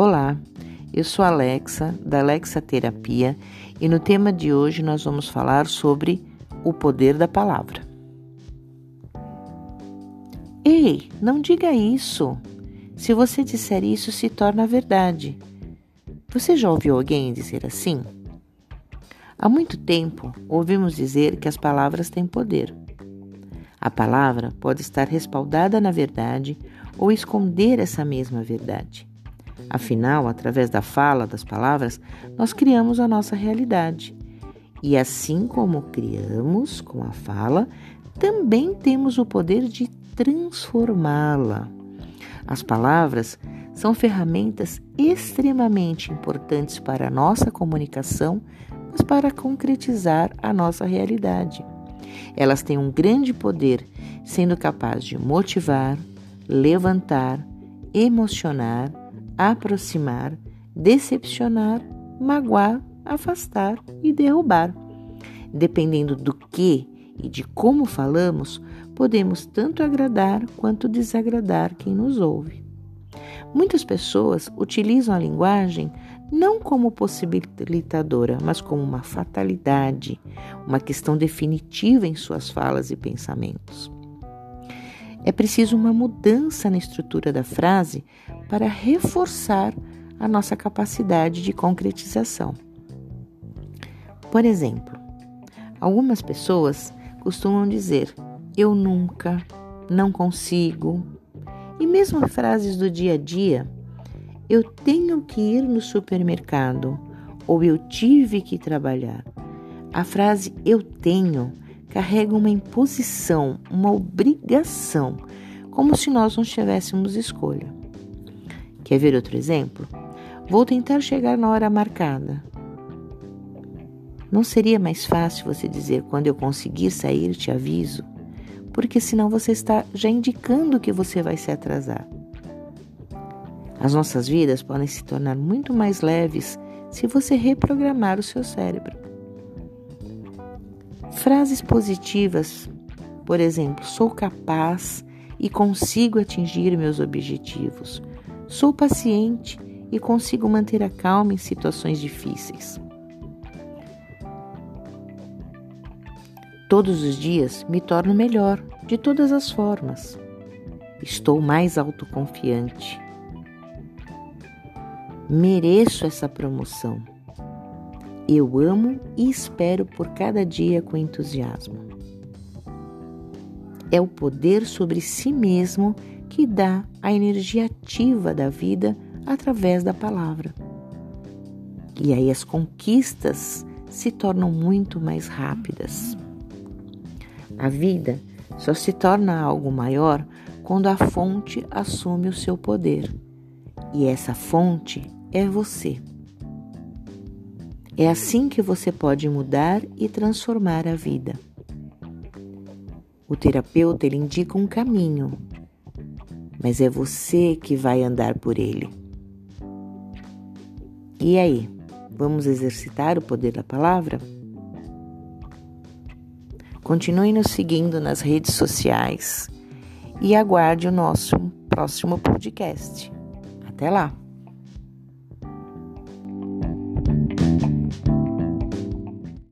Olá, eu sou Alexa, da Alexa Terapia, e no tema de hoje nós vamos falar sobre o poder da palavra. Ei, não diga isso! Se você disser isso, se torna verdade. Você já ouviu alguém dizer assim? Há muito tempo ouvimos dizer que as palavras têm poder. A palavra pode estar respaldada na verdade ou esconder essa mesma verdade. Afinal, através da fala das palavras, nós criamos a nossa realidade. E assim como criamos com a fala, também temos o poder de transformá-la. As palavras são ferramentas extremamente importantes para a nossa comunicação, mas para concretizar a nossa realidade. Elas têm um grande poder, sendo capazes de motivar, levantar, emocionar, aproximar, decepcionar, magoar, afastar e derrubar. Dependendo do que e de como falamos, podemos tanto agradar quanto desagradar quem nos ouve. Muitas pessoas utilizam a linguagem não como possibilitadora, mas como uma fatalidade, uma questão definitiva em suas falas e pensamentos. É preciso uma mudança na estrutura da frase para reforçar a nossa capacidade de concretização. Por exemplo, algumas pessoas costumam dizer eu nunca, não consigo, e mesmo frases do dia a dia eu tenho que ir no supermercado ou eu tive que trabalhar. A frase eu tenho carrega uma imposição, uma obrigação, como se nós não tivéssemos escolha. Quer ver outro exemplo? Vou tentar chegar na hora marcada. Não seria mais fácil você dizer quando eu conseguir sair, te aviso? Porque senão você está já indicando que você vai se atrasar. As nossas vidas podem se tornar muito mais leves se você reprogramar o seu cérebro. Frases positivas, por exemplo, sou capaz e consigo atingir meus objetivos. Sou paciente e consigo manter a calma em situações difíceis. Todos os dias me torno melhor de todas as formas. Estou mais autoconfiante Mereço essa promoção. Eu amo e espero por cada dia com entusiasmo. É o poder sobre si mesmo que dá a energia ativa da vida através da palavra. E aí as conquistas se tornam muito mais rápidas. A vida só se torna algo maior quando a fonte assume o seu poder. E essa fonte é você. É assim que você pode mudar e transformar a vida. O terapeuta ele indica um caminho, mas é você que vai andar por ele. E aí, vamos exercitar o poder da palavra? Continue nos seguindo nas redes sociais e aguarde o nosso próximo podcast. Até lá!